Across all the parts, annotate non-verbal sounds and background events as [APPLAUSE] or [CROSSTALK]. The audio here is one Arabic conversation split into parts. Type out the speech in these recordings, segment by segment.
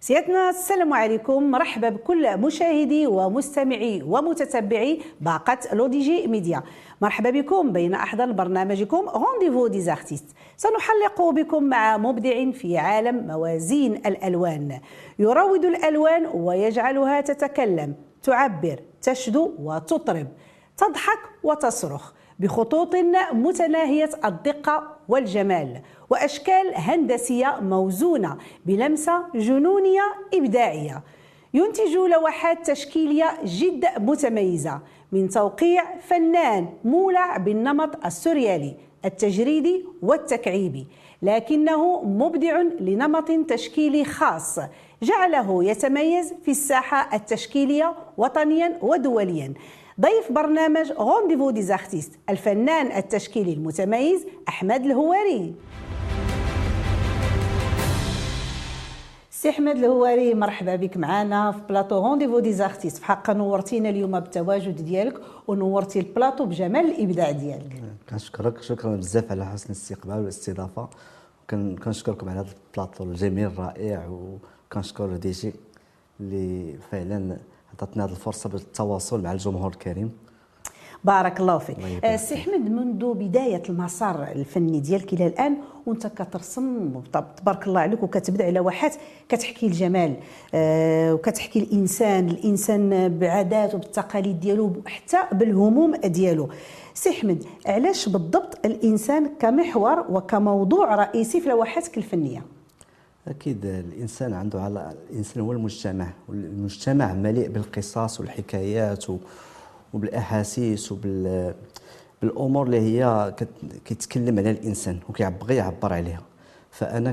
سيادنا السلام عليكم. مرحبا بكل مشاهدي ومستمعي ومتتبعي باقة لوديجي ميديا. مرحبا بكم بين أحضان برنامجكم rendez-vous des artistes سنحلق بكم مع مبدع في عالم موازين الألوان. يروض الألوان ويجعلها تتكلم تعبر تشدو وتطرب تضحك وتصرخ. بخطوط متناهية الدقة والجمال وأشكال هندسية موزونة بلمسة جنونية إبداعية. ينتج لوحات تشكيلية جد متميزة من توقيع فنان مولع بالنمط السوريالي التجريدي والتكعيبي لكنه مبدع لنمط تشكيلي خاص جعله يتميز في الساحة التشكيلية وطنيا ودوليا. ضيف برنامج Rendez-vous des artistes الفنان التشكيلي المتميز أحمد الهواري. سي أحمد الهواري مرحبا بك معنا في بلاطو Rendez-vous des artistes في حق نورتينا اليوم بالتواجد ديالك ونورتي البلاطو بجمال الإبداع ديالك. كنشكرك شكرا بزاف على حسن الاستقبال والاستضافة. كنشكركم على هذا البلاطو الجميل الرائع وكنشكر déjà اللي فعلا عطاتنا هذه الفرصة بالتواصل مع الجمهور الكريم. بارك الله فيك. آه، سي احمد منذ بداية المسار الفني ديالك إلى الآن وأنت كترسم تبارك الله عليك وكتبدع لوحات كتحكي الجمال آه، وكتحكي الإنسان الإنسان بعاداته بالتقاليد ديالو حتى بالهموم ديالو. سي احمد علاش بالضبط الإنسان كمحور وكموضوع رئيسي في لوحاتك الفنية؟ أكيد الإنسان عنده على الإنسان هو المجتمع والمجتمع مليء بالقصص والحكايات وبالأحاسيس وبال بالأمور اللي هي كيتكلم عليها الإنسان وكيبغي يعبر عليها فأنا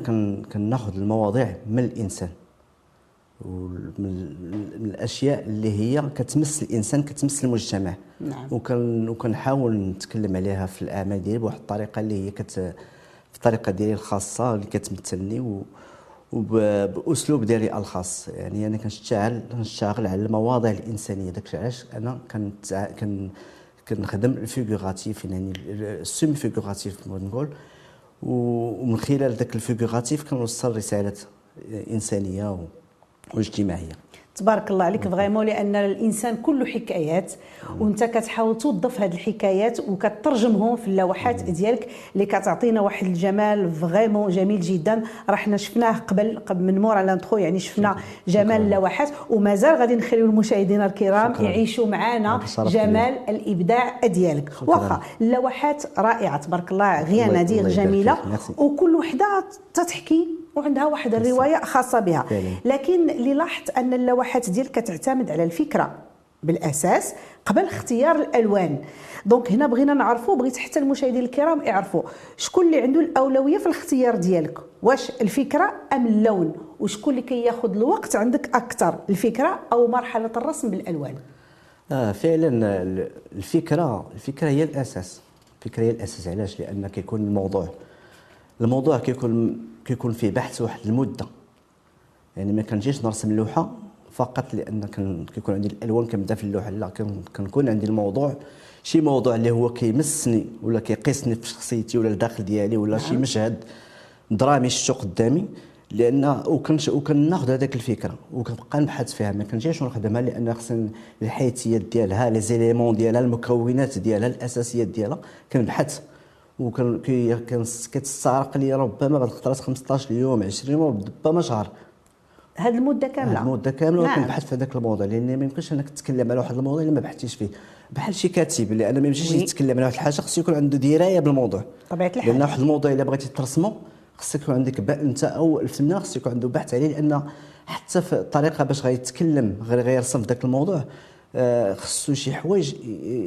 كناخذ المواضيع من الإنسان ومن الأشياء اللي هي كتمس الإنسان كتمس المجتمع نعم. وكن وكنحاول نتكلم عليها في الأعمال ديالي بواحد الطريقة اللي هي كت في الطريقة ديالي الخاصة اللي كتمثلني و وبأسلوب ديالي الخاص. يعني أنا كنشتغل كنشتغل على المواضيع الإنسانية. داكشي علاش؟ أنا كنت كن كنخدم ال figuratif يعني ال semi-figuratif نقول. ومن خلال ذاك ال figuratif كنوصل رسالة إنسانية واجتماعية. تبارك الله عليك vraiment لأن الإنسان كله حكايات وأنت كتحاول توظف هذه الحكايات وكترجمهم في اللوحات ديالك اللي كتعطينا واحد الجمال vraiment جميل جدا. راه حنا شفناه قبل قبل من مورا l'intro يعني شفنا جمال اللوحات ومازال غادي نخليو المشاهدين الكرام شكرا. يعيشوا معنا جمال الإبداع ديالك. واخا اللوحات رائعة تبارك الله غيانة جميلة. وكل وحدة تتحكي وعندها واحد الرواية خاصة بها. لكن اللي لاحظت أن اللوحات ديالك كتعتمد على الفكرة بالأساس قبل اختيار الألوان. دونك هنا بغينا نعرفوا بغيت حتى المشاهدين الكرام يعرفوا شكون اللي عنده الأولوية في الاختيار ديالك. واش الفكرة أم اللون؟ وشكون اللي كياخذ الوقت عندك أكثر الفكرة أو مرحلة الرسم بالألوان؟ آه فعلا الفكرة الفكرة هي الأساس. الفكرة هي الأساس. علاش؟ لأن كيكون الموضوع الموضوع كيكون كيكون فيه بحث واحد المدة. يعني ما كنجيش نرسم لوحه فقط لأن كيكون عندي الألوان كنبدا في اللوحة. لا كنكون عندي الموضوع شي موضوع اللي هو كيمسني ولا كيقيسني في شخصيتي ولا الداخل ديالي ولا شي نعم. مشهد درامي شفتو قدامي لأن وكناخذ هذاك الفكرة وكنبقى نبحث فيها. ما كنجيش نخدمها لأن خصني الحيثيات ديالها لي زيليمون ديالها المكونات ديالها الأساسيات ديالها كنبحث. وكان كتستغرق لي ربما بعض الخطرات 15 يوم 20 يوم ربما شهر. هذه المدة كاملة؟ المدة كاملة نعم. وكنبحث في هذاك الموضوع لأن ما يمكنش أنك تتكلم على واحد الموضوع اللي ما بحثتيش فيه. بحال شي كاتب لأن ما يمشيش يتكلم على واحد الحاجة خصو يكون عنده دراية بالموضوع. طبيعة الحال. لأن واحد الموضوع إلا بغيتي ترسمه خصك يكون عندك أنت أو الفنان خصو يكون عنده بحث عليه لأن حتى في الطريقة باش غيتكلم غير غيرسم في ذاك الموضوع خصو شي حوايج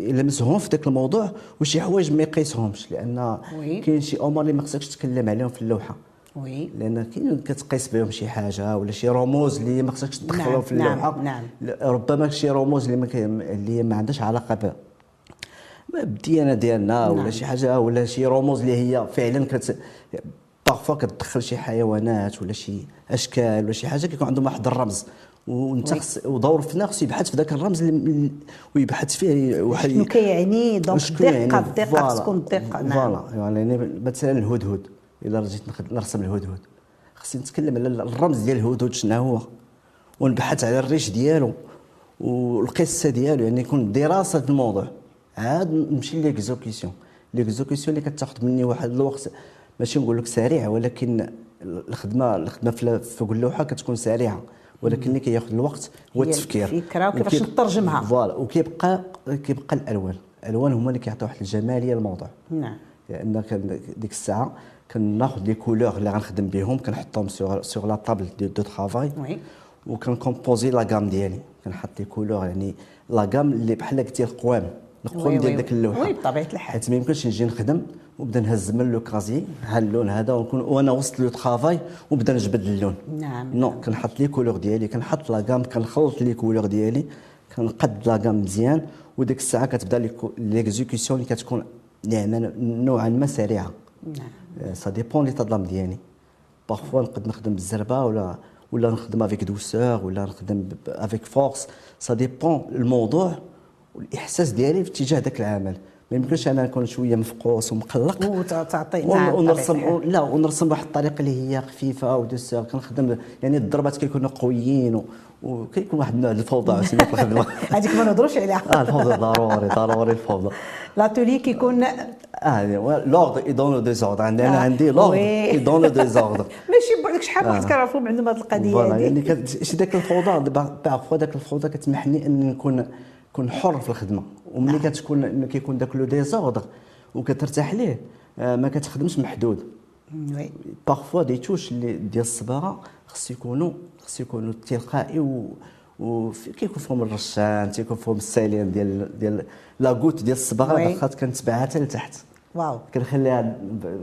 يلمسهم في ذاك الموضوع وشي حوايج ما يقيسهمش لأن كاين شي أمور اللي ما خصكش تتكلم عليهم في اللوحة وي لأن كاين كتقيس بهم شي حاجة ولا شي رموز اللي ما خصكش تدخلهم نعم. في اللوحة نعم. نعم. ربما شي رموز اللي ما اللي ما عندهاش علاقة ب بالديانه ديالنا نعم. ولا شي حاجة ولا شي رموز اللي هي فعلا كت parfois كتدخل شي حيوانات ولا شي أشكال ولا شي حاجة كيكون عندهم واحد الرمز وانت خص ودور الفنان خصو يبحث في ذاك الرمز اللي ويبحث فيه واحد شنو كيعني donc الدقه الدقه خص تكون الدقه نعم. voilà. يعني مثلا الهدهد الا جيت نرسم الهدهد خصني نتكلم على الرمز ديال الهدهد شنو هو ونبحث على الريش ديالو والقصة ديالو يعني يكون دراسة في الموضوع. عاد نمشي l'exécution l'exécution اللي كتاخذ مني واحد الوقت ماشي نقول لك سريع ولكن الخدمة الخدمة في فوق اللوحه كتكون سريعة. ولكن اللي كياخذ الوقت هو التفكير الفكرة وكيفاش نترجمها. voilà وكيبقى كيبقى الألوان. الألوان هما اللي كيعطيو واحد الجماليه للموضوع نعم. لأن ديك الساعة كناخذ les couleurs اللي غنخدم بهم كنحطهم sur sur la table de, travail oui وكن composer la gamme ديالي. كنحط les couleurs يعني la gamme اللي بحال قلتي القوام القوام ديال. داك اللوحة oui، بطبيعة الحال. حيت ما يمكنش نجي نخدم وبدا نهز من le casier ها اللون هذا ونكون وأنا وسط le travail وبدا نجبد اللون نعم، non نعم. كنحط les couleurs ديالي كنحط la gamme كنخلط les couleurs ديالي كنقد la gamme مزيان وديك الساعة كتبدا l'exécution اللي كتكون يعني نوعا ما سريعة نعم ça dépend l'état d'âme ديالي parfois نقد نخدم بالزربة ولا ولا نخدم avec douceur ولا نخدم avec force ça dépend الموضوع والإحساس ديالي في اتجاه ذاك العمل. ما يمكنش أنا نكون شوية مفقوس ومقلق. وتعطي نعم ونرسم. لا ونرسم بواحد الطريقة اللي هي خفيفة و douceur كنخدم يعني الضربات كيكونوا قويين و- وكيكون واحد النوع الفوضى في الخدمه هذيك ما نهضروش عليها. آه الفوضى ضروري ضروري الفوضى. l'atelier كيكون آه l'ordre dans le désordre عندي أنا آه، عندي l'ordre oui. dans le désordre ماشي بعدك شحال واحد كنعرفوا عندهم هذه القضية voilà هذه يعني شي داك الفوضى parfois داك الفوضى كتسمح لي أني نكون نكون حر في الخدمة وملي كتكون ملي كيكون داك le désordre وكترتاح ليه آه، ما كتخدمش محدود. oui. parfois des touches اللي ديال الصباغه خص يكونوا خص يكونوا تلقائي و وكيكون فيهم الرشان تيكون فيهم السايلين ديال ديال la goutte ديال الصباغه oui. بقات كنتبعها حتى لتحت. واو. كنخليها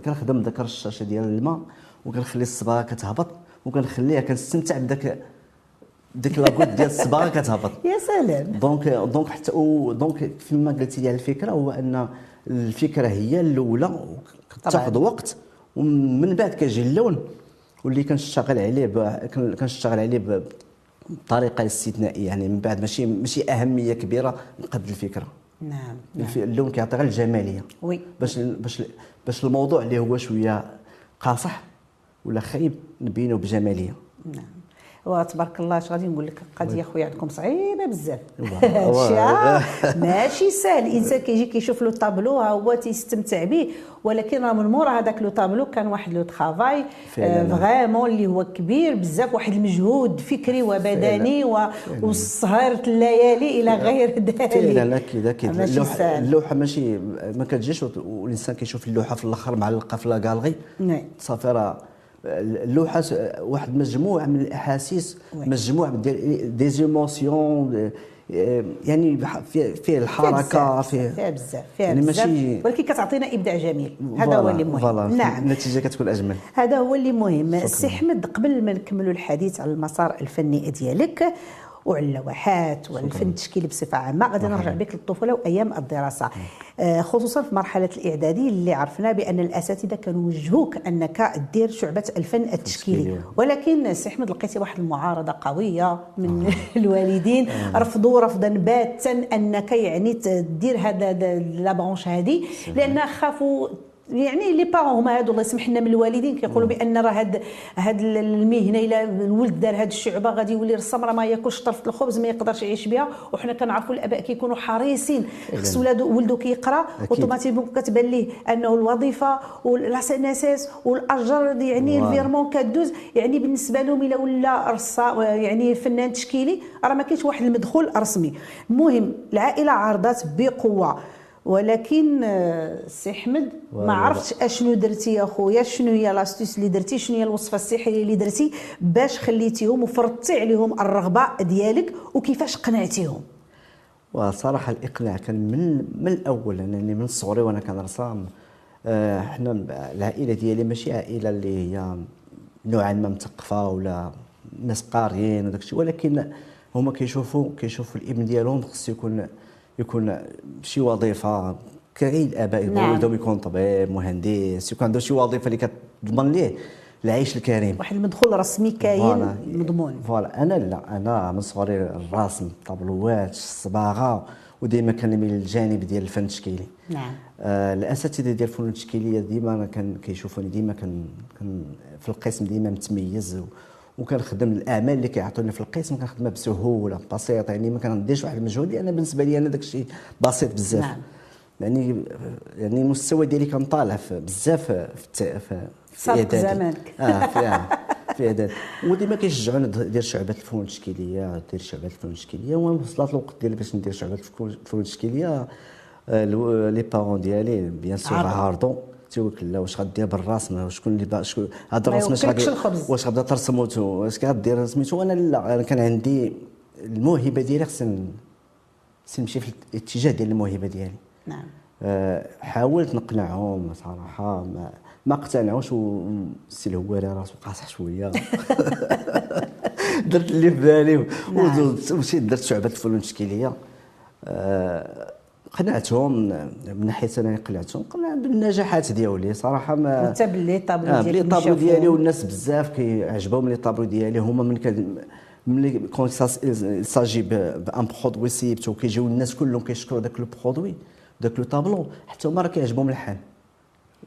كنخدم داك الرشاشة ديال الماء وكنخلي الصباغه كتهبط وكنخليها كنستمتع بداك ديك la goutte ديال الصباغة كتهبط. يا سلام. donc donc حتى donc فيما قلتي لي الفكرة هو أن الفكرة هي الأولى كتاخذ وقت ومن بعد كيجي اللون واللي كنشتغل عليه ب- كنشتغل عليه ب- بطريقة استثنائية يعني من بعد ماشي ماشي أهمية كبيرة قد الفكرة. نعم الف- اللون كيعطي غير الجمالية. oui. باش باش باش الموضوع اللي هو شوية قاصح ولا خايب نبينه بجمالية. نعم. وتبارك الله اش غادي نقول لك؟ القضية خويا عندكم صعيبة بزاف. [LAUGHS] هادشي [LAUGHS] ماشي سهل. الإنسان كيجي كيشوف le tableau ها هو تيستمتع به ولكن راه من مورا هذاك le tableau كان واحد le travail. vraiment اللي هو كبير بزاف واحد المجهود فكري وبدني و... وسهرة الليالي إلى غير ذلك. فعلا أكيد أكيد. اللوحه اللوحة ماشي ما كتجيش والإنسان كيشوف اللوحة في الأخر معلقه في لا. صافي راه اللوحة واحد مجموعة من الأحاسيس. مجموعة des émotions يعني بح- فيه الحركة فيه فيها بزاف فيها يعني ماشي ولكن كتعطينا إبداع جميل. هذا هو اللي مهم. voilà. نعم. النتيجة كتكون أجمل. هذا هو اللي مهم. السي احمد قبل ما نكملوا الحديث على المسار الفني ديالك وعلى اللوحات والفن التشكيلي بصفة عامة غادي نرجع بك للطفولة وأيام الدراسة. آه، خصوصا في مرحلة الاعدادي اللي عرفنا بأن الأساتذة كانوا وجهوك أنك دير شعبة الفن التشكيلي. ولكن سي أحمد لقيتي واحد المعارضة قوية من [LAUGHS] الوالدين. رفضوا رفضا باتا أنك يعني تدير هذا la branche هذه لأن خافوا يعني les parents هما هادو الله يسمح لنا من الوالدين كيقولوا بأن راه هاد هاد المهنة الا الولد دار هاد الشعبة غادي يولي رسام راه ما ياكلش طرف الخبز ما يقدرش يعيش بها وحنا كنعرفوا الآباء كيكونوا حريصين. خص ولادو ولده كيقرأ automatiquement كتبان ليه أنه الوظيفة والأساس والأجر يعني. vraiment كدوز. يعني بالنسبة لهم إلا ولا رسام يعني فنان تشكيلي راه ما كاينش واحد المدخول رسمي. المهم العائلة عارضات بقوة. ولكن آه، سي احمد ما. عرفتش أشنو درتي يا خويا شنو هي l'astuce اللي درتي شنو هي الوصفة السحريه اللي درتي باش خليتيهم وفرضتي عليهم الرغبة ديالك وكيفاش قنعتيهم وصراحه الإقناع كان من من الأول يعني من صغري وأنا كنرسم آه، حنا العائلة ديالي ماشي عائلة اللي هي نوعا ما مثقفه ولا ناس قاريين وداك الشيء ولكن هما كيشوفوا كيشوفوا الإبن ديالهم خصو يكون يكون شي وظيفة كاين الآباء يبغوا نعم. ولدهم يكون طبيب مهندس يكون عنده شي وظيفة اللي كتضمن ليه العيش الكريم. واحد المدخول رسمي كاين. مضمون. voilà. أنا لا أنا من صغري الرسم الطابلوات الصباغه وديما كنميل للجانب ديال الفن التشكيلي. نعم. آه الأساتذة ديال الفنون التشكيلية ديما كان كيشوفوني ديما كان كان في القسم ديما متميز وكنخدم الأعمال اللي كيعطوني في القسم كنخدمها بسهولة بسيطة يعني ما كنديرش واحد المجهود لأن بالنسبة لي أنا داك الشيء بسيط بزاف. نعم. يعني يعني المستوى ديالي كان طالع بزاف في في في إعدادي. زمانك. آه في في إعدادي. وديما كيشجعوني ندير شعبات الفنون التشكيلية دير شعبات الفنون التشكيلية وصلت الوقت ديالي باش ندير شعبات الفنون التشكيلية. آه، les parents ديالي bien sûr عارضوا تيوك لا واش غدير بالرسم؟ شكون اللي شكون هاد الرسم واش غادي واش غتبدا ترسم واش غدير سميتو أنا لا أنا كان عندي الموهبة ديالي خصني نمشي في الاتجاه ديال الموهبة ديالي. نعم. أه حاولت نقنعهم صراحة ما ما اقتنعوش والسي الهواري راسو قاصح شوية. [LAUGHS] درت اللي في بالي نعم. ومشيت درت شعبة الفنون التشكيليه أه قنعتهم من ناحية أنا قنعتهم قنع بالنجاحات ديالي صراحة ما انت ب les tableaux ديالك ب les tableaux ديالي والناس بزاف كيعجبهم les tableaux ديالي. هما من ملي كنصايب un produit surtout كيجيو الناس كلهم كيشكروا داك le produit داك le tableau حتى هما راه كيعجبهم الحال.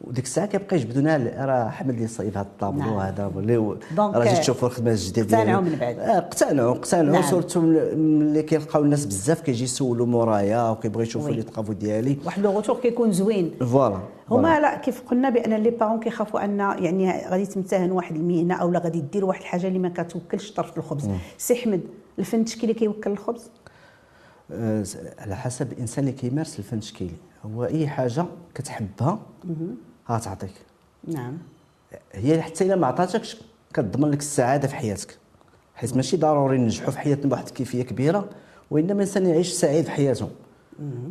وديك الساعة كيبقى يجبدونا راه احمد اللي صايب هذا الطابلو نعم. هذا اللي راه جيت تشوفوا الخدمة الجديدة ديالي. اقتنعوا من بعد. آه اقتنعوا اقتنعوا. نعم. surtout ملي كيلقاو الناس بزاف كيجي يسولوا مورايا وكيبغيو يشوفوا les travaux ديالي. واحد le retour كيكون زوين. voilà هما لا كيف قلنا بأن les parents كيخافوا أن يعني غادي تمتهن واحد المهنة أو لا غادي دير واحد الحاجة اللي ما كتوكلش طرف الخبز. سي احمد الفن التشكيلي كيوكل الخبز؟ أه على حسب الإنسان اللي كيمارس الفن التشكيلي. هو أي حاجة كتحبها غتعطيك نعم. هي حتى إلا ما عطاتكش كتضمن لك السعادة في حياتك. حيت ماشي ضروري ننجحوا في حياتنا بواحد الكيفية كبيرة وإنما الإنسان يعيش سعيد في حياته.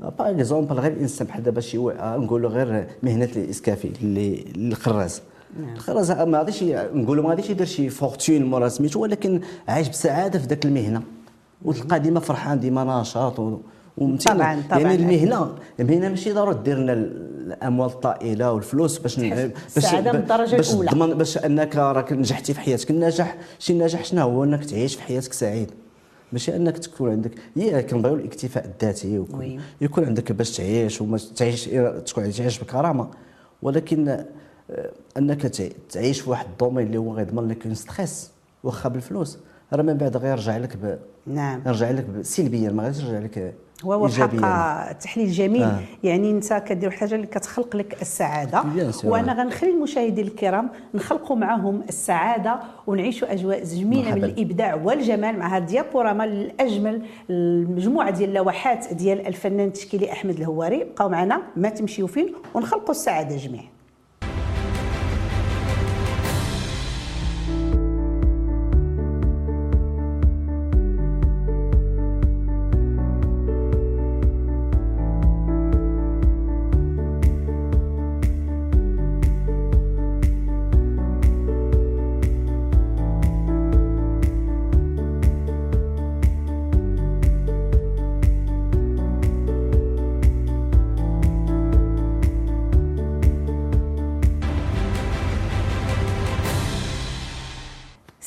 par exemple غير الإنسان بحال دابا شي نقولوا غير مهنة الإسكافي اللي الخراز نعم. الخراز ما غاديش نقولوا ما غاديش يدير شي fortune مورا سميتو ولكن عايش بسعادة في ذاك المهنة. وتلقى ديما فرحان ديما نشاط طبعا طبعا. يعني المهنة المهنة ماشي ضروري دير لنا الأموال الطائلة والفلوس باش باش باش تضمن باش أنك راك نجحتي في حياتك. النجاح شي نجاح شنو هو؟ أنك تعيش في حياتك سعيد. ماشي أنك تكون عندك هي كنبغيو الاكتفاء الذاتي يكون عندك باش تعيش وما تعيش تكون تعيش بكرامة. ولكن آه، أنك تعيش في واحد ال domaine اللي هو غيضمن لك stress واخا بالفلوس. راه من بعد غيرجع لك ب... نعم. يرجع لك سلبيا ما غاديش يرجع لك هو حق تحليل جميل آه. يعني أنت كدير حاجة اللي كتخلق لك السعادة. وأنا غنخلي المشاهدين الكرام نخلقوا معهم السعادة ونعيشوا أجواء جميله مرحبا. من الإبداع والجمال مع هذه الديابوراما الأجمل المجموعة ديال اللوحات ديال الفنان التشكيلي أحمد الهواري. بقاو معنا ما تمشيو فين ونخلقوا السعادة جميعا.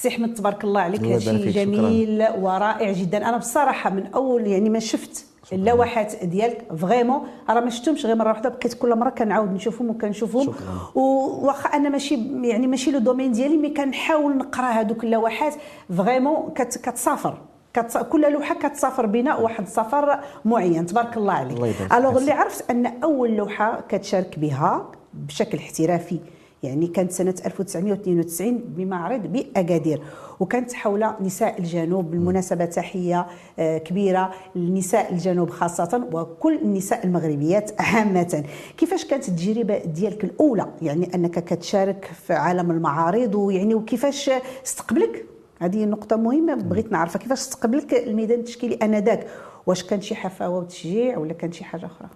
سي احمد تبارك الله عليك هذا شيء جميل شكرا. ورائع جدا. أنا بصراحة من أول يعني ما شفت اللوحات ديالك vraiment راه ما شفتهمش غير مرة واحدة بقيت كل مرة كنعاود نشوفهم وكنشوفهم. واخا أنا ماشي يعني ماشي le domaine ديالي mais كنحاول نقرأ هذوك اللوحات. vraiment كتسافر كت... كل لوحة كتسافر بنا واحد السفر معين تبارك الله عليك. alors اللي عرفت أن أول لوحة كتشارك بها بشكل احترافي يعني كانت سنة 1992 بمعرض بأكادير وكانت حول نساء الجنوب بالمناسبة تحية آه، كبيرة لنساء الجنوب خاصة وكل النساء المغربيات عامة. كيفاش كانت التجربة ديالك الأولى؟ يعني أنك كتشارك في عالم المعارض ويعني وكيفاش استقبلك؟ هذه نقطة مهمة بغيت نعرفها. كيفاش استقبلك الميدان التشكيلي آنذاك؟ واش كان شي حفاوة وتشجيع ولا كان شي حاجة أخرى؟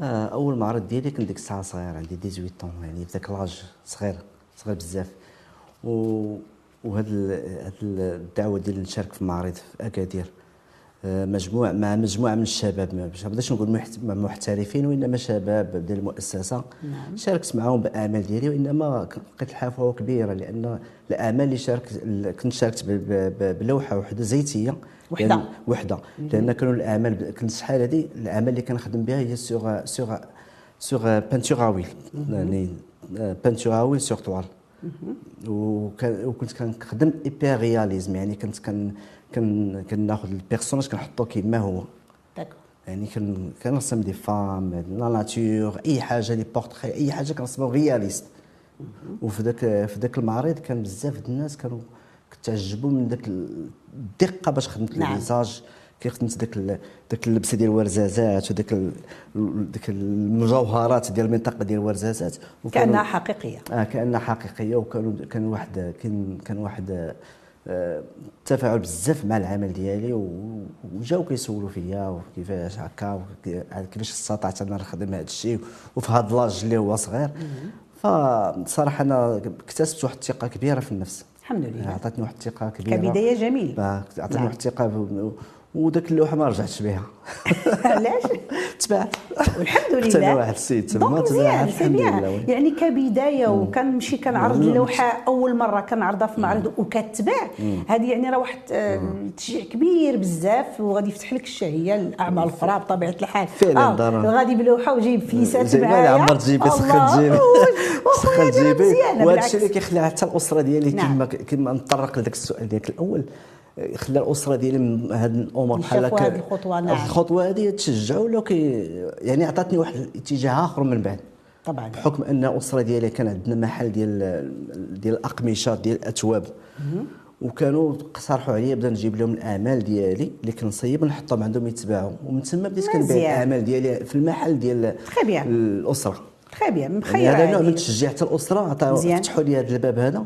آه، أول معرض ديالي كنت ديك الساعة صغير عندي 18 طون يعني في ذاك لاج صغير صغير بزاف. و وهاد هاد الدعوة ديال نشارك في معرض في أكادير. آه، مجموع مع مجموعة من الشباب ما بداش نقول محت- محترفين وإنما شباب ديال المؤسسة. نعم. شاركت معهم باعمال ديالي وإنما لقيت الحفاوه كبيرة لأن الاعمال اللي شاركت كنت شاركت بلوحة وحده زيتية وحدة. لأن- وحدة. لأن كانوا الأعمال كنت شحال هذه الأعمال اللي كنخدم بها هي sur sur sur peinture huile يعني peinture huile sur وكان- وكنت كنخدم hyperréalisme يعني كنت كن كن كناخذ ال personnage كنحطو كيما هو. يعني كن كنرسم des femmes la nature أي حاجة les portraits أي حاجة كنرسمو réaliste وفي ذاك في ذاك المعرض كان بزاف د الناس كانوا كتعجبوا من ذاك الدقة باش خدمت نعم. الفيزاج كي خدمت ذاك ال- ذاك اللبسه ديال الورزازات وداك ال- ذاك المجوهرات ديال المنطقة ديال الورزازات وكانوا- كأنها حقيقية. آه كأنها حقيقية. وكانوا كان واحد كان كان واحد آه، تفاعل بزاف مع العمل ديالي وجاو كيسولوا فيا وكيفاش هكا كيفاش استطعت أنا نخدم هذا الشيء وفي هذا لاج اللي هو صغير. فصراحه أنا اكتسبت واحد الثقة كبيرة في النفس. الحمد لله. عطاتني واحد الثقه كبيرة كبداية جميل آه، عطاتني نعم. واحد الثقه وذاك اللوحه ما رجعتش بها. [LAUGHS] علاش؟ [LAUGHS] تبعت والحمد [LAUGHS] حتى لله. أنا واحد السيد تما سي الحمد لله. يعني كبداية وكنمشي كنعرض اللوحة أول مرة كنعرضها في معرض وكتباع هذه يعني راه واحد آه، تشجيع كبير بزاف وغادي يفتح لك الشهية للاعمال الاخرى بطبيعة الحال. فعلاً، ضروري. غادي بلوحة وجيب فيسات معايا عمر تجيبي سخن تجيبي سخن تجيبي وهذا الشيء اللي كيخلي حتى الأسرة ديالي نعم. كما كما نطرق لذاك السؤال ديالك الأول. خلى الأسرة ديالي من هاد الأمور بحال هكا هاد الخطوة، نعم. الخطوة هذه تشجعوا ولا كي يعني عطاتني واحد الاتجاه آخر من بعد طبعا بحكم أن الأسرة ديالي كان عندنا محل ديال ديال الأقمشة ديال الاثواب وكانوا اقترحوا عليا بدا نجيب لهم الأعمال ديالي اللي كنصيب نحطهم عندهم يتباعوا ومن ثم بديت كنبيع. الأعمال ديالي في المحل ديال. الأسرة très bien مخيره يعني هذا نوع من هذه. التشجيع حتى الأسرة. فتحوا لي هذا الباب هذا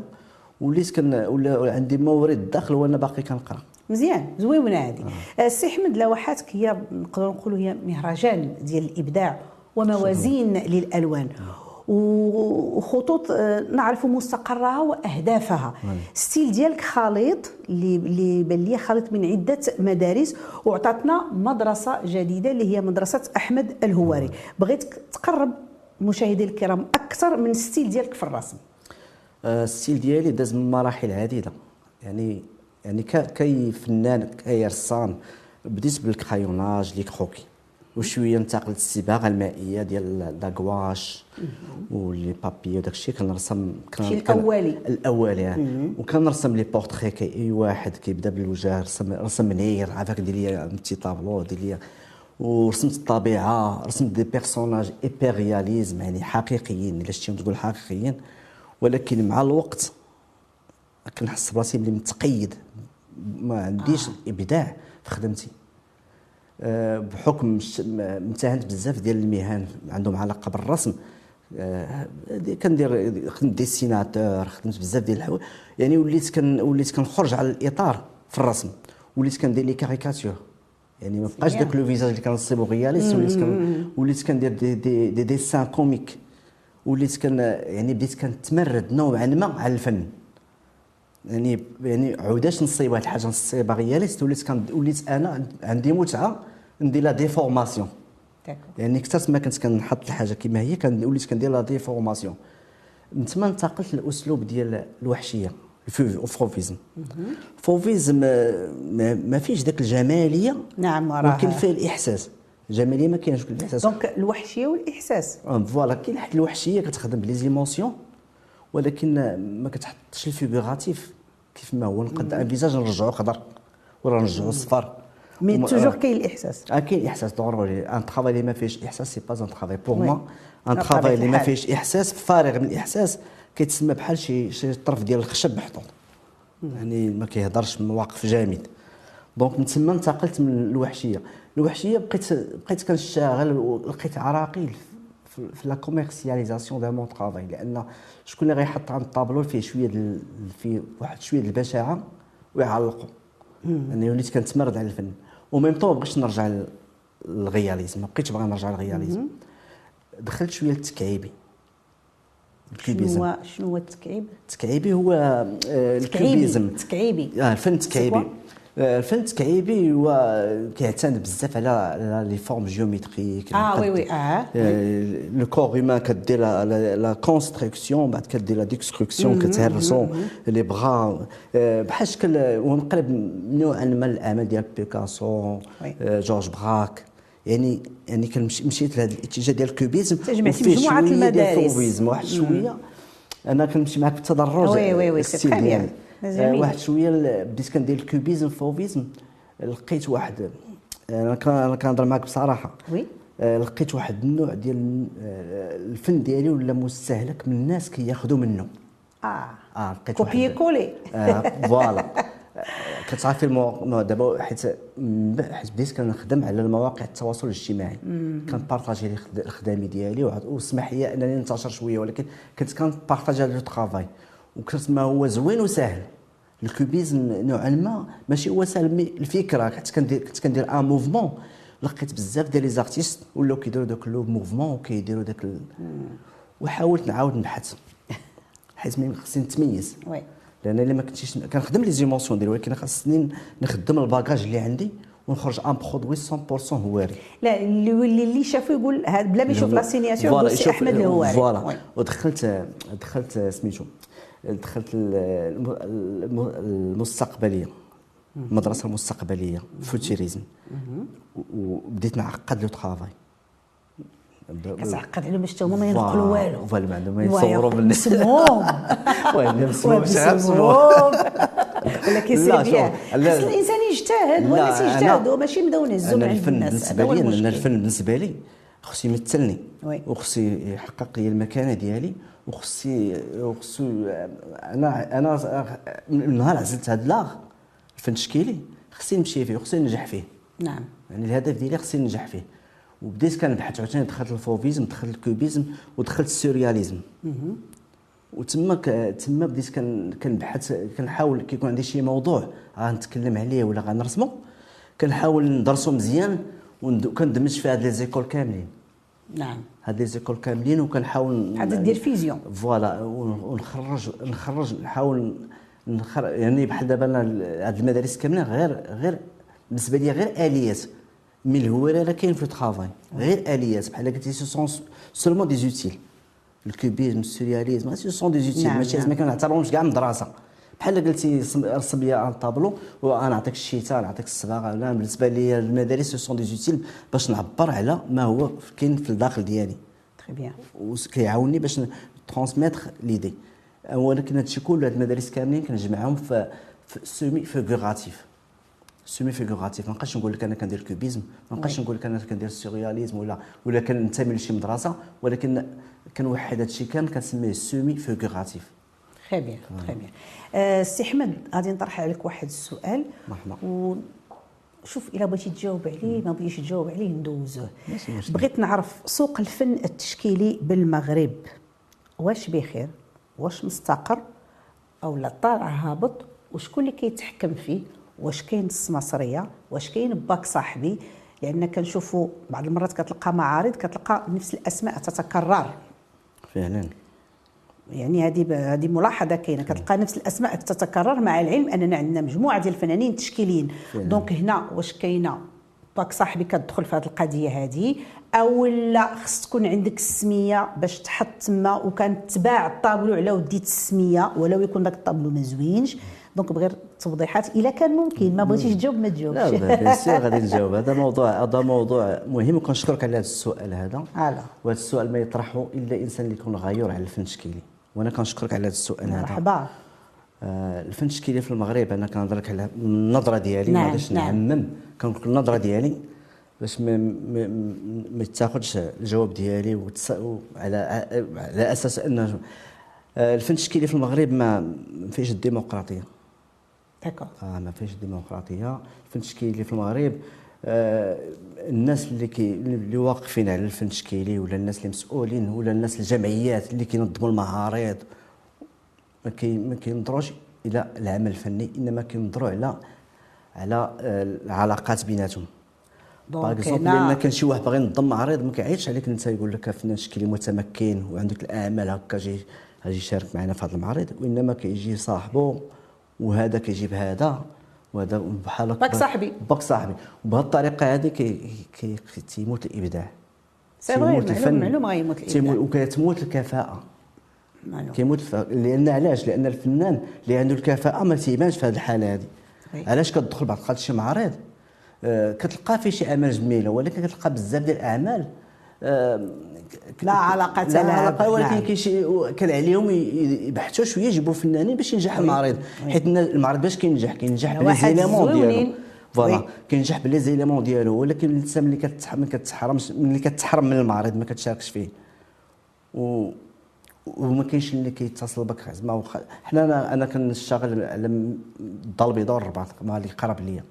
وليت كن ولا عندي مورد دخل وأنا باقي كنقرا. مزيان زويونة هذه آه، السي احمد لوحاتك هي نقدروا نقولوا هي مهرجان ديال الإبداع وموازين للألوان. و- وخطوط آه، نعرف مستقرها وأهدافها. style ديالك خليط اللي اللي بان لي خليط من عدة مدارس وعطاتنا مدرسة جديدة اللي هي مدرسة أحمد الهواري. بغيتك تقرب مشاهدي الكرام أكثر من ال style ديالك في الرسم. آه، ال style ديالي داز من مراحل عديدة. يعني يعني كي فنان كي رسام بديت بال crayonnage les croquis. وشوية انتقلت للصباغه المائية ديال la gouache و les papiers وداك الشيء كنرسم الشيء الأولي. الاولي آه. وكنرسم les portraits كي اي واحد كيبدا بالوجه رسم رسم منير عافاك دير les petits tableaux دير les ورسمت الطبيعة رسمت des personnages hyperréalisme يعني حقيقيين. إلا شتيهم تقول حقيقيين ولكن مع الوقت كنحس براسي بلي متقيد. ما عنديش آه. الابداع في خدمتي. آه، بحكم امتهنت بزاف ديال المهن عندهم علاقة بالرسم. آه، دي- كندير خدمت dessinateur خدمت بزاف ديال الحوايج. يعني وليت كن وليت كنخرج على الإطار في الرسم. وليت كندير les caricatures. يعني ما بقاش. داك le visage اللي كنصيبو réaliste وليت كن وليت كندير des des des dessins comiques وليت كن يعني بديت كنتمرد نوعا ما على الفن. يعني يعني عوداش نصيب واحد الحاجة نصيبها réaliste وليت كان وليت أنا عندي متعة ندير la déformation. يعني كثرت ما كنت كنحط الحاجة كما هي كان وليت كندير la déformation. من تما انتقلت للاسلوب ديال الوحشية ال fauvisme ال fauvisme آه، ما ما فيش ذاك الجمالية نعم وراها. ولكن فيه الإحساس. الجماليه ما كاينش الاحساس donc الوحشيه والاحساس voilà كاين واحد الوحشية كتخدم ب les émotions ولكن ما كتحطش ال figuratif كيف ما هو نقدر un visage نرجعو خضر ولا نرجعو صفر mais toujours. كاين الإحساس. آه كاين احساس ضروري. un travail اللي ما فيهش إحساس c'est pas un travail pour. moi un travail اللي ما. فيهش إحساس فارغ من الإحساس كيتسمى بحال شي شي طرف ديال الخشب محطوط. يعني ما كيهضرش من مواقف جامد. donc من تما انتقلت من الوحشية. الوحشية بقيت بقيت كنشتغل ولقيت عراقيل في, في la commercialisation de mon travail لأن شكون اللي غيحط عند الطابلو فيه شوية ديال فيه واحد شوية ديال البشاعة ويعلقوا يعني وليت كنتمرد على الفن. و même temps ما بغيتش نرجع لل réalisme ما بقيتش باغي نرجع لل réalisme دخلت شوية للتكعيبي. شنو ال cubisme هو شنو هو التكعيب؟ التكعيبي هو آه، ال cubisme. تكعيبي. آه الفن التكعيبي الفن التكعيبي هو كيعتمد بزاف على les formes géométriques آه oui oui. آه. le corps humain كدير la construction بعد كدير la destruction كتهرسو لي بغا بحال شكل ونقلب نوعا ما الاعمال ديال بيكاسو جورج براك يعني يعني كنمشي مشيت لهذا الاتجاه ديال ال cubisme جمعتي مجموعة المدارس. واحد شوية. أنا كنمشي معاك بالتدرج oui oui oui si واحد شوية بديت كندير ال cubisme fauvisme لقيت واحد أنا كنهضر معاك بصراحة. oui. لقيت واحد النوع ديال الفن ديالي ولا مستهلك من الناس كياخذوا منه آه. آه لقيت copier-coller. voilà. كتعرفي المو... دابا حيت حيت بديت كنخدم على المواقع التواصل الاجتماعي. كنبارطاجي الخدايم ديالي وسمح لي أنني ننتشر شوية ولكن كنت كنبارطاجي le travail. وكنت ما هو زوين وسهل ال cubisme نوعا ما ماشي هو سهل الفكرة كنت كندير كنت كندير un mouvement لقيت بزاف ديال les artistes ولاو كيديروا داك le mouvement وكيديروا داك ال... وحاولت نعاود نبحث. حيت خصني نتميز. oui. لأن إلا ما كنتيش كنخدم les émotions ديالي ولكن خاصني نخدم ال bagage اللي عندي ونخرج un produit 100% هواري. لا اللي اللي شافو يقول هذا بلا ما يشوف la signature يقول سي أحمد الهواري voilà. ودخلت دخلت سميتو دخلت المستقبلية المدرسة المستقبليه futurisme. وبديت نعقد le travail. كتعقد عليهم باش حتى هما ما ينقلوا والو. فوالا ما عندهم ما يصوروا باللي مسموم وين مسموم ولا كيصير بيان خص الإنسان يجتهد والناس يجتهدوا ماشي نبداو نهزوا مع الفن بالنسبة لي أنا الفن بالنسبة لي خصو يمثلني وخصو يحقق لي المكانة ديالي وخصي وخصو أنا أنا من نهار عزلت هذا لاغ الفن التشكيلي خصني نمشي فيه وخصني ننجح فيه. نعم. يعني الهدف ديالي خصني ننجح فيه. وبديت كنبحث عاوتاني دخلت ال fauvisme دخلت ال cubisme ودخلت ال surréalisme وتما تما بديت كنبحث كنحاول كيكون عندي شي موضوع غنتكلم عليه ولا غنرسمه كنحاول ندرسو مزيان. وكندمج في هاد les écoles كاملين. نعم. هاد les écoles كاملين وكنحاول هذا دير fusion. voilà ونخرج نخرج نحاول نخرج يعني بحال دابا هاد المدارس كاملين غير غير بالنسبة لي غير آليات. mais الهواري راه كاين في ال travail غير آليات. بحال قلتي ce sont seulement des outils ال cubisme ال surréalisme ce sont des outils ماشي لازم كنعتبرهمش كاع مدرسة. بحال قلتي رسم لي un tableau وأنا نعطيك الشيتة نعطيك الصباغه لا بالنسبة لي المدارس ce sont des outils باش نعبر على ما هو كاين في الداخل ديالي. très bien وكيعاوني باش transmettre l'idée ولكن هادشي كله هاد المدارس كاملين كنجمعهم في semi-figuratif semi-figuratif ما نبقاش نقول لك أنا كندير cubisme ما نبقاش نقول لك أنا كندير ال surréalisme ولا ولا كننتمي لشي مدرسة ولكن كنوحد هادشي كامل كنسميه semi-figuratif très bien très bien سي احمد غادي نطرح عليك واحد السؤال. مرحبا. شوف إلا بغيتي تجاوب عليه ما بغيتيش تجاوب عليه ندوزوه. بغيت نعرف سوق الفن التشكيلي بالمغرب واش بخير؟ واش مستقر؟ أو لا طالع هابط؟ وشكون اللي كيتحكم فيه؟ واش كاين السماسرية؟ واش كاين باك صاحبي؟ لأن كنشوفوا بعض المرات كتلقى معارض كتلقى نفس الأسماء تتكرر. فعلا. يعني هذه هذه ملاحظة كاينة. كتلقى نفس الأسماء تتكرر مع العلم اننا عندنا مجموعة ديال الفنانين تشكيليين donc هنا واش كاينة؟ باك صاحبي كتدخل في هذه القضية هذه أو لا خص تكون عندك السمية باش تحط تما وكان تباع الطابلو على وديت السميه ولو يكون داك الطابلو ما زوينش. donc بغير توضيحات إلا كان ممكن. ما بغيتيش تجاوب ما تجاوبش. لا bien sûr [LAUGHS] غادي نجاوب. هذا موضوع هذا موضوع مهم وكنشكرك على هذا السؤال هذا. وهذا السؤال ما يطرحه إلا إنسان اللي يكون غيور على الفن التشكيلي. وأنا كنشكرك على هذا السؤال هذا. مرحبا. آه الفن التشكيلي في المغرب أنا كنهضر لك على النظرة ديالي نعم، ما غاديش نعم. نعمم. كنقول النظرة ديالي باش ما ما, تاخذش الجواب ديالي وتس... على على أساس ان آه الفن التشكيلي في المغرب ما فيهش الديمقراطية. داكور آه ما فيش ديمقراطيه الفن التشكيلي في المغرب آه الناس اللي كي اللي واقفين على الفن التشكيلي ولا الناس اللي مسؤولين ولا الناس الجمعيات اللي كينظموا المعارض ما كي ما كينظروش إلى العمل الفني إنما كينظروا على على آه، العلاقات بيناتهم. par donc exemple هنا لأن كان شي واحد باغي ينظم معرض ما كيعيطش عليك. إنت يقول لك فنان تشكيلي متمكن وعندك الأعمال هكا جي أجي يشارك معنا في هذا المعرض وإنما كيجي صاحبه وهذا كيجيب هذا. وهذا بحال باك صاحبي. باك صاحبي. وبهذه الطريقة هذه كي كي تيموت الإبداع. c'est vrai معلوم غيموت الإبداع. وكتموت الكفاءة. معلوم. كيموت الف... لأن علاش؟ لأن الفنان اللي عنده الكفاءة ما تيبانش في هذه الحالة هذه. علاش كتدخل بعض الوقت شي معرض. آه كتلقى فيه شي اعمال جميلة ولكن كتلقى بزاف ديال الأعمال. لا علاقة لا علاقة ولكن نعم. كان عليهم يبحثوا شوية يجيبوا فنانين باش ينجح المعرض حيت المعرض باش كينجح كينجح بلي واحد les éléments ديالو. voilà. كينجح ب les éléments ديالو ولكن الإنسان ملي كتحرم ملي كتحرم ملي كتحرم من المعرض ما كتشاركش فيه. و وما كاينش اللي كيتصل بك. زعما واخا حنا أنا أنا كنشتغل على الدار البيضاء والرباط مع اللي قرب ليا.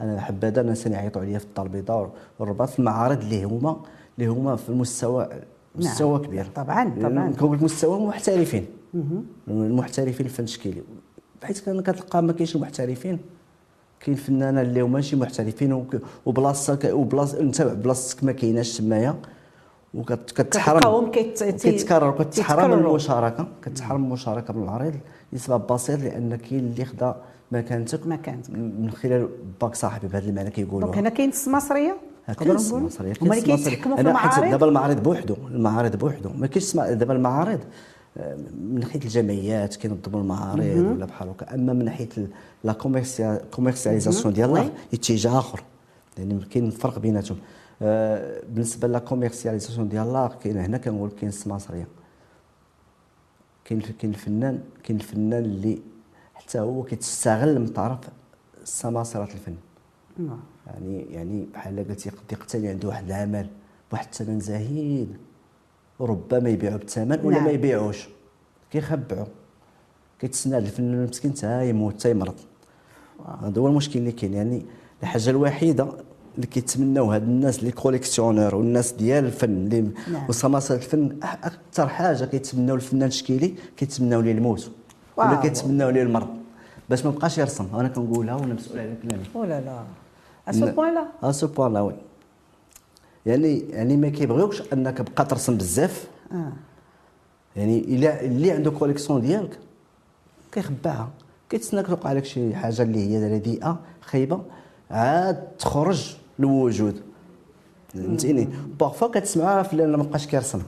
أنا حبذا الناس يعيطوا عليا في الدار البيضاء والرباط في المعارض اللي هما اللي هما في المستوى مستوى كبير. طبعاً، طبعاً. كنقول لك مستوى محترفين. المحترفين الفن التشكيلي حيت كان كتلقى ما كاينش المحترفين. كاين فنانة اللي هما ماشي محترفين وبلاصتك وبلاصه انت بلاصتك ما كايناش تمايا. وكتحرم كيتكرر كتحرم من كيتكرروا. المشاركة. كتحرم من المشاركه بالمعرض لسبب بسيط لأن كاين اللي خدا مكانتك مكانتك. من خلال باك صاحبي بهذا المعنى كيقولوا donc هنا كاين السماسرية. كاين السماسرية هما اللي كيتحكموا في المعارض؟ دابا المعارض بوحدو المعارض بوحدو. ما كاينش دابا المعارض آه، من ناحية الجمعيات كينظموا المعارض ولا بحال هكا. أما من ناحية la commercia- commercialisation ديالها. اتجاه آخر. يعني كاين فرق بيناتهم. آه، بالنسبة la commercialisation ديالها كاين هنا كنقول كاين السماسريه كاين كاين الفنان كاين الفنان اللي حتى هو كيتستغل من طرف سماسرة الفن. نعم. يعني يعني بحال قلتي يقدر يقتني عنده واحد العمل بواحد الثمن زهيد ربما يبيعو بالثمن ولا نعم. ما يبيعوش. كيخبعو كيتسنى هذا الفنان المسكين حتى يموت حتى يمرض. هذا هو المشكل اللي كاين. يعني الحاجة الوحيدة اللي كيتمناو هاد الناس les collectionneurs والناس ديال الفن اللي نعم. وسماسرة الفن أكثر حاجة كيتمناو الفنان التشكيلي كيتمناو ليه الموت. voilà. كيتمناو ليه المرض. باش ما بقاش يرسم. أنا كنقولها وأنا مسؤول على كلامي voilà. point-là à ce point-là oui يعني يعني ما كيبغيوكش أنك بقى ترسم بزاف. آه. يعني إلا اللي عنده collection ديالك كيخبعها كيتسناك توقع لك شي حاجة اللي هي رديئة خايبة عاد تخرج للوجود. فهمتيني؟ parfois كتسمعها اللي ما بقاش كيرسم.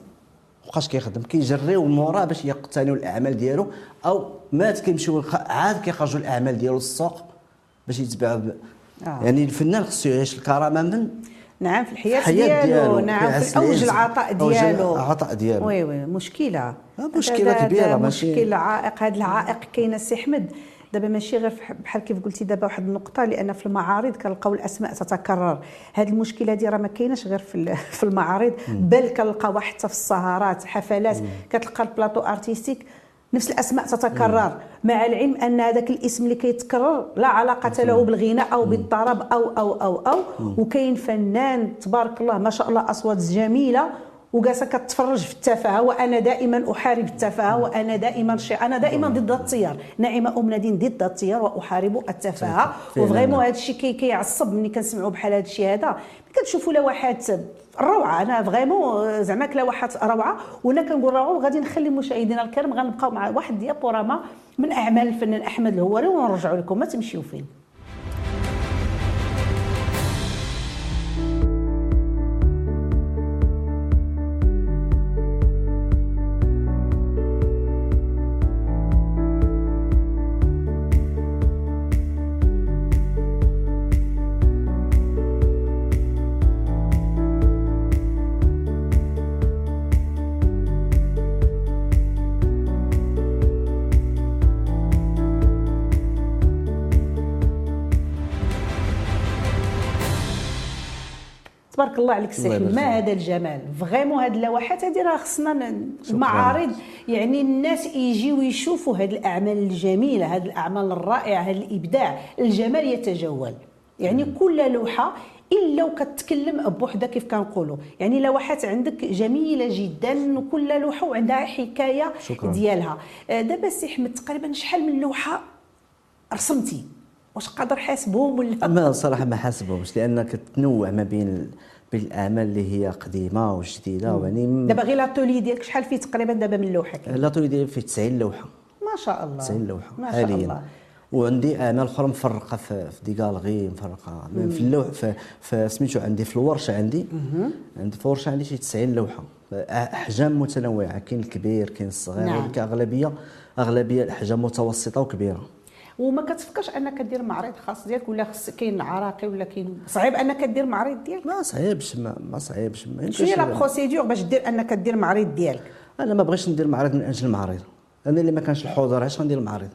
بقاش كيخدم كيجريو من وراه باش يقتنيو الأعمال ديالو أو مات كيمشيو عاد كيخرجوا الأعمال ديالو للسوق باش يتباعوا. آه. يعني الفنان خصو يعيش الكرامة من نعم في الحياة, الحياة ديالو, نعم في أوج. العطاء ديالو العطاء ديالو. oui oui مشكلة. آه، كبيرة، هذا ماشي- مشكل عائق. هذا العائق كاين السي أحمد. دابا ماشي غير بحال كيف قلتي دابا واحد النقطة لأن في المعارض كنلقاو الأسماء تتكرر. هذه المشكلة هذه راه ما كايناش غير في [LAUGHS] في المعارض بل كنلقاوها حتى في السهرات حفلات كتلقى ال plateau artistique نفس الأسماء تتكرر. مع العلم أن هذاك الاسم اللي كيتكرر لا علاقة له بالغناء أو بالطرب أو أو أو أو. وكاين فنان تبارك الله ما شاء الله أصوات جميلة وجالسة كتفرج في التفاهة وأنا دائما أحارب التفاهة وأنا دائما شي أنا دائما ضد التيار. نعم أنا دائما ضد التيار وأحارب التفاهة. و vraiment هذا الشيء كي كيعصب ملي كنسمعوا بحال هذا. الشيء هذا كتشوفوا لوحات روعه أنا فريمون زعما كلوحات روعة. وأنا كنقول روعة وغادي نخلي مشاهدينا الكرام غنبقاو مع واحد ديابوراما من أعمال الفنان أحمد الهواري ونرجعوا لكم. ما تمشيو فين. تبارك الله عليك السي أحمد. هذا الجمال؟ vraiment هاد اللوحات هذه راه خصنا المعارض يعني الناس يجيو يشوفوا هاد الأعمال الجميلة هاد الأعمال الرائعة هاد الإبداع. الجمال يتجول. يعني كل لوحة إلا وكتكلم بوحدها كيف كنقولوا. يعني لوحات عندك جميلة جدا وكل لوحة وعندها حكاية شكراً. ديالها. آه، دابا سي احمد تقريبا شحال من لوحة رسمتي؟ واش قادر حاسبهم ولا؟ ما الصراحه ما حاسبهمش لأن كتنوع ما بين بين الاعمال اللي هي قديمة وجديدة يعني دابا غير لاتولي ديالك شحال فيه تقريبا دابا من لوحه كاين لا ديالي فيه 90 لوحة. ما شاء الله. 90 لوحة ما شاء حاليا. الله. وعندي اعمال أخرى مفرقة في في ديكالغي مفرقة. في اللوح في, في سميتو عندي في الورشة عندي. عندي في الورشة عندي شي 90 لوحة. أحجام متنوعة كاين الكبير كاين الصغير نعم. ولكن اغلبيه أغلبية الأحجام متوسطة وكبيرة. وما كتفكرش انك دير معرض خاص ديالك ولا خص كاين عراقيل ولا كاين صعيب انك دير معرض ديالك. ما صعيبش ما, ما صعيبش. شنو هي la procédure باش دير انك دير معرض ديالك؟ أنا ما بغيتش ندير معرض من أجل المعرض. أنا اللي ما كانش الحضور علاش غندير المعرض؟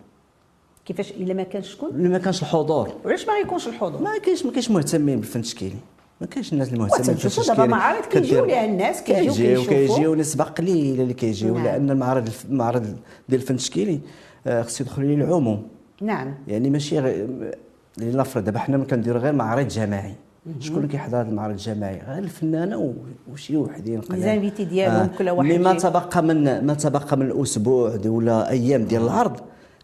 كيفاش إلا ما كانش شكون؟ اللي ما كانش الحضور وعلاش ما غيكونش الحضور ما كاينش ما كاينش مهتمين بالفن التشكيلي. ما كاينش الناس اللي مهتمين بالفن التشكيلي. دابا معارض كيجيو ليها الناس كيجيو كيجيو كيجيو نسبة قليلة اللي كيجيو نعم. لأن المعرض المعرض ديال الفن التشكيلي آه، خصو يدخل ليه العموم. نعم. يعني ماشي غير لنفرض دابا حنا كنديروا غير معرض جماعي. شكون اللي كيحضر هذا المعرض الجماعي؟ غير الفنانة وشي وحدين ميزانيتي ديالهم آه. كل واحد ما تبقى من ما تبقى من الأسبوع دي ولا أيام ديال العرض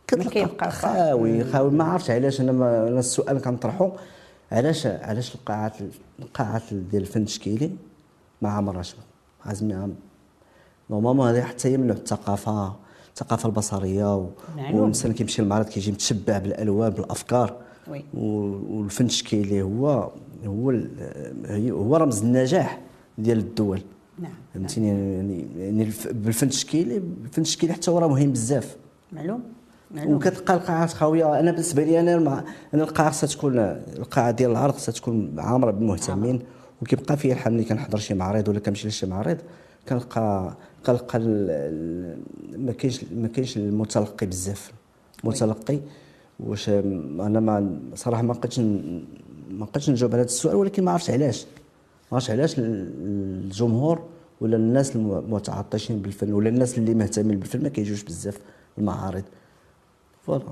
كتلقى خاوي خاوي. ما عرفتش علاش أنا ما أنا السؤال كنطرحه علاش علاش القاعات القاعات ديال الفن التشكيلي ما عمرهاش. عامرين normalement هذه حتى هي من الثقافة. الثقافة البصرية و... نعم. والإنسان كيمشي للمعرض كيجي متشبع بالألوان بالأفكار. oui. والفن التشكيلي هو هو هو رمز النجاح ديال الدول. نعم فهمتيني؟ يعني يعني بالفن التشكيلي الفن التشكيلي حتى هو راه مهم بزاف. معلوم معلوم. وكتلقى القاعات خاويه أنا بالنسبة لي أنا أنا القاعة خصها تكون القاعة ديال العرض خصها تكون عامرة بالمهتمين. وكيبقى فيا الحال ملي كنحضر شي معرض ولا كنمشي لشي معرض كنلقى كنلقى ما كاينش ما كاينش المتلقي بزاف. المتلقي واش أنا ما صراحة ما بقيتش ما بقيتش نجاوب على هذا السؤال ولكن ما عرفتش علاش. ما عرفتش علاش الجمهور ولا الناس المتعطشين بالفن ولا الناس اللي مهتمين بالفن ما كيجوش بزاف المعارض. voilà.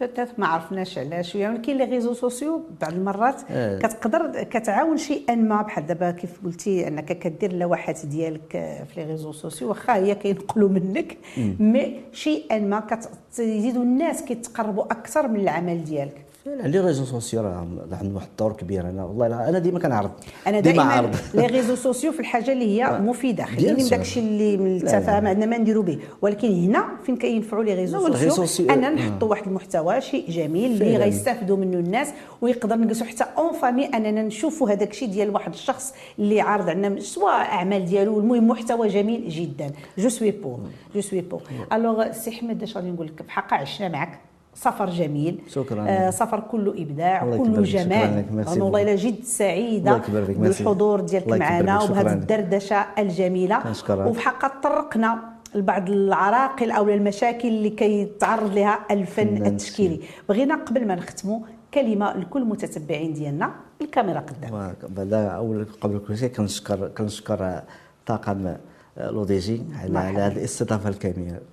peut-être ما عرفناش علاش كاين les réseaux sociaux بعض المرات آه. كتقدر كتعاون شيئا ما بحال دابا كيف قلتي انك كدير اللوحات ديالك في les réseaux sociaux واخا هي كينقلوا منك mais شيئا ما كتزيدوا الناس كيتقربوا أكثر من العمل ديالك les réseaux sociaux راه عندهم واحد الدور كبير. أنا والله أنا ديما كنعرض أنا دائما عرض [LAUGHS] les réseaux sociaux في الحاجة اللي هي آه. مفيدة. خليني من داكشي اللي من التفاهم عندنا ما نديرو به. ولكن هنا فين كينفعوا les réseaux sociaux؟ اننا نحطوا واحد المحتوى شيء جميل اللي غيستافدوا منه الناس ويقدر نجلسوا حتى en famille أننا نشوفوا هذاك الشيء ديال واحد الشخص اللي عارض عندنا سواء أعمال ديالو. المهم محتوى جميل جدا. je suis pour je suis pour alors سي حمد اش غادي نقول لك بحق عشنا معك. سفر جميل. شكرا. آه سفر كله إبداع كله جمال. أنا والله الا جد سعيدة بالحضور ديالك معنا وبهذه الدردشة الجميلة. وفي حقها طرقنا لبعض العراقل أو المشاكل اللي كيتعرض لها الفن التشكيلي. بغينا قبل ما نختموا كلمة لكل المتتبعين ديالنا الكاميرا قدام. بعدا أول قبل كل شيء كنشكر كنشكر طاقم لوديجي على هذه الاستضافة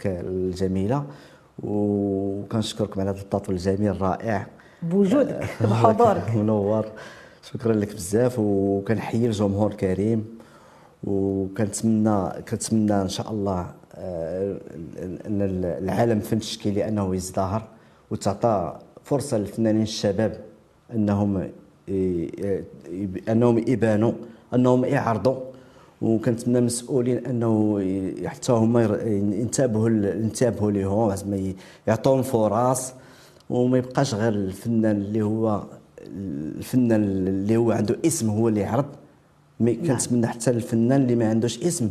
الجميلة. وكنشكركم على هذا التطويل الجميل الرائع. بوجودك آه، [LAUGHS] بحضورك. [LAUGHS] منور. شكرا لك بزاف وكنحيي الجمهور الكريم وكنتمنى كنتمنى إن شاء الله آه، إن العالم الفن التشكيلي انه يزدهر وتعطى فرصة للفنانين الشباب إنهم إنهم يبانوا إنهم يعرضوا وكنتمنى المسؤولين انه حتى هما ينتبهوا ينتبهوا لهم زعما يعطوهم فرص وما يبقاش غير الفنان اللي هو الفنان اللي هو عنده اسم هو اللي يعرض. مي نعم. كنتمنى حتى الفنان اللي ما عندوش اسم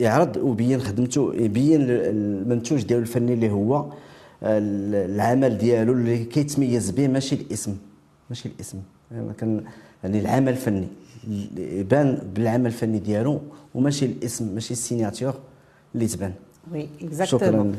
يعرض ويبين خدمته يبين المنتوج ديالو الفني اللي هو العمل ديالو اللي كيتميز به ماشي الاسم ماشي الاسم. يعني, يعني العمل الفني. يبان بالعمل الفني ديالو وماشي الاسم ماشي ال signature اللي تبان. oui شكرا.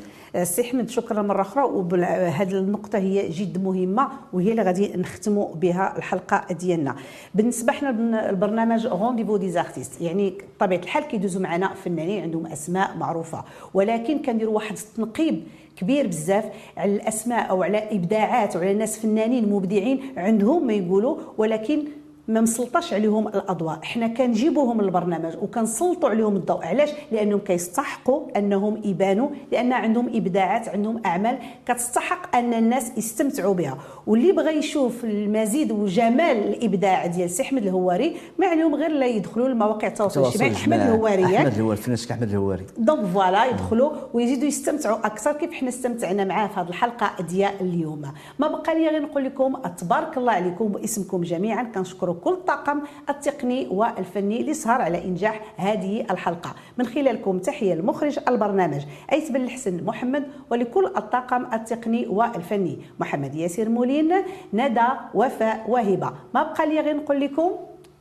سي احمد شكرا مرة أخرى. وهذه النقطة هي جد مهمة وهي اللي غادي نختموا بها الحلقة ديالنا. بالنسبة حنا البرنامج Rendez-vous des artistes يعني بطبيعه الحال كيدوزوا معنا فنانين عندهم أسماء معروفة. ولكن كنديروا واحد التنقيب كبير بزاف على الأسماء أو على إبداعات وعلى ناس فنانين مبدعين عندهم ما يقولوا ولكن ما مسلطاش عليهم الأضواء. حنا كنجيبوهم للبرنامج وكنسلطوا عليهم الضوء. علاش؟ لأنهم كيستحقوا أنهم يبانوا لأن عندهم إبداعات عندهم أعمال كتستحق أن الناس يستمتعوا بها. واللي بغى يشوف المزيد وجمال الإبداع ديال سي أحمد الهواري ما عليهم غير لا يدخلوا لمواقع التواصل الاجتماعي. أحمد الهواري أحمد الهواري الفنان أحمد الهواري. donc voilà يدخلوا ويزيدوا يستمتعوا أكثر. كيف حنا استمتعنا معاه في هذه الحلقة ديال اليوم؟ ما بقى لي غير نقول لكم تبارك الله عليكم باسمكم جميعا. كنشكر كل الطاقم التقني والفني اللي سهر على إنجاح هذه الحلقة. من خلالكم تحية لمخرج البرنامج ايت بن الحسن محمد ولكل الطاقم التقني والفني. محمد ياسر مولين ندى وفاء وهبة. ما بقى لي غير نقول لكم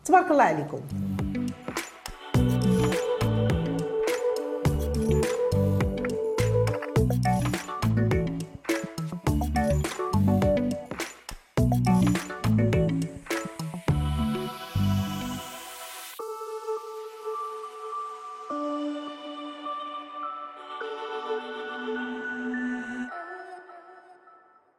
تبارك الله عليكم.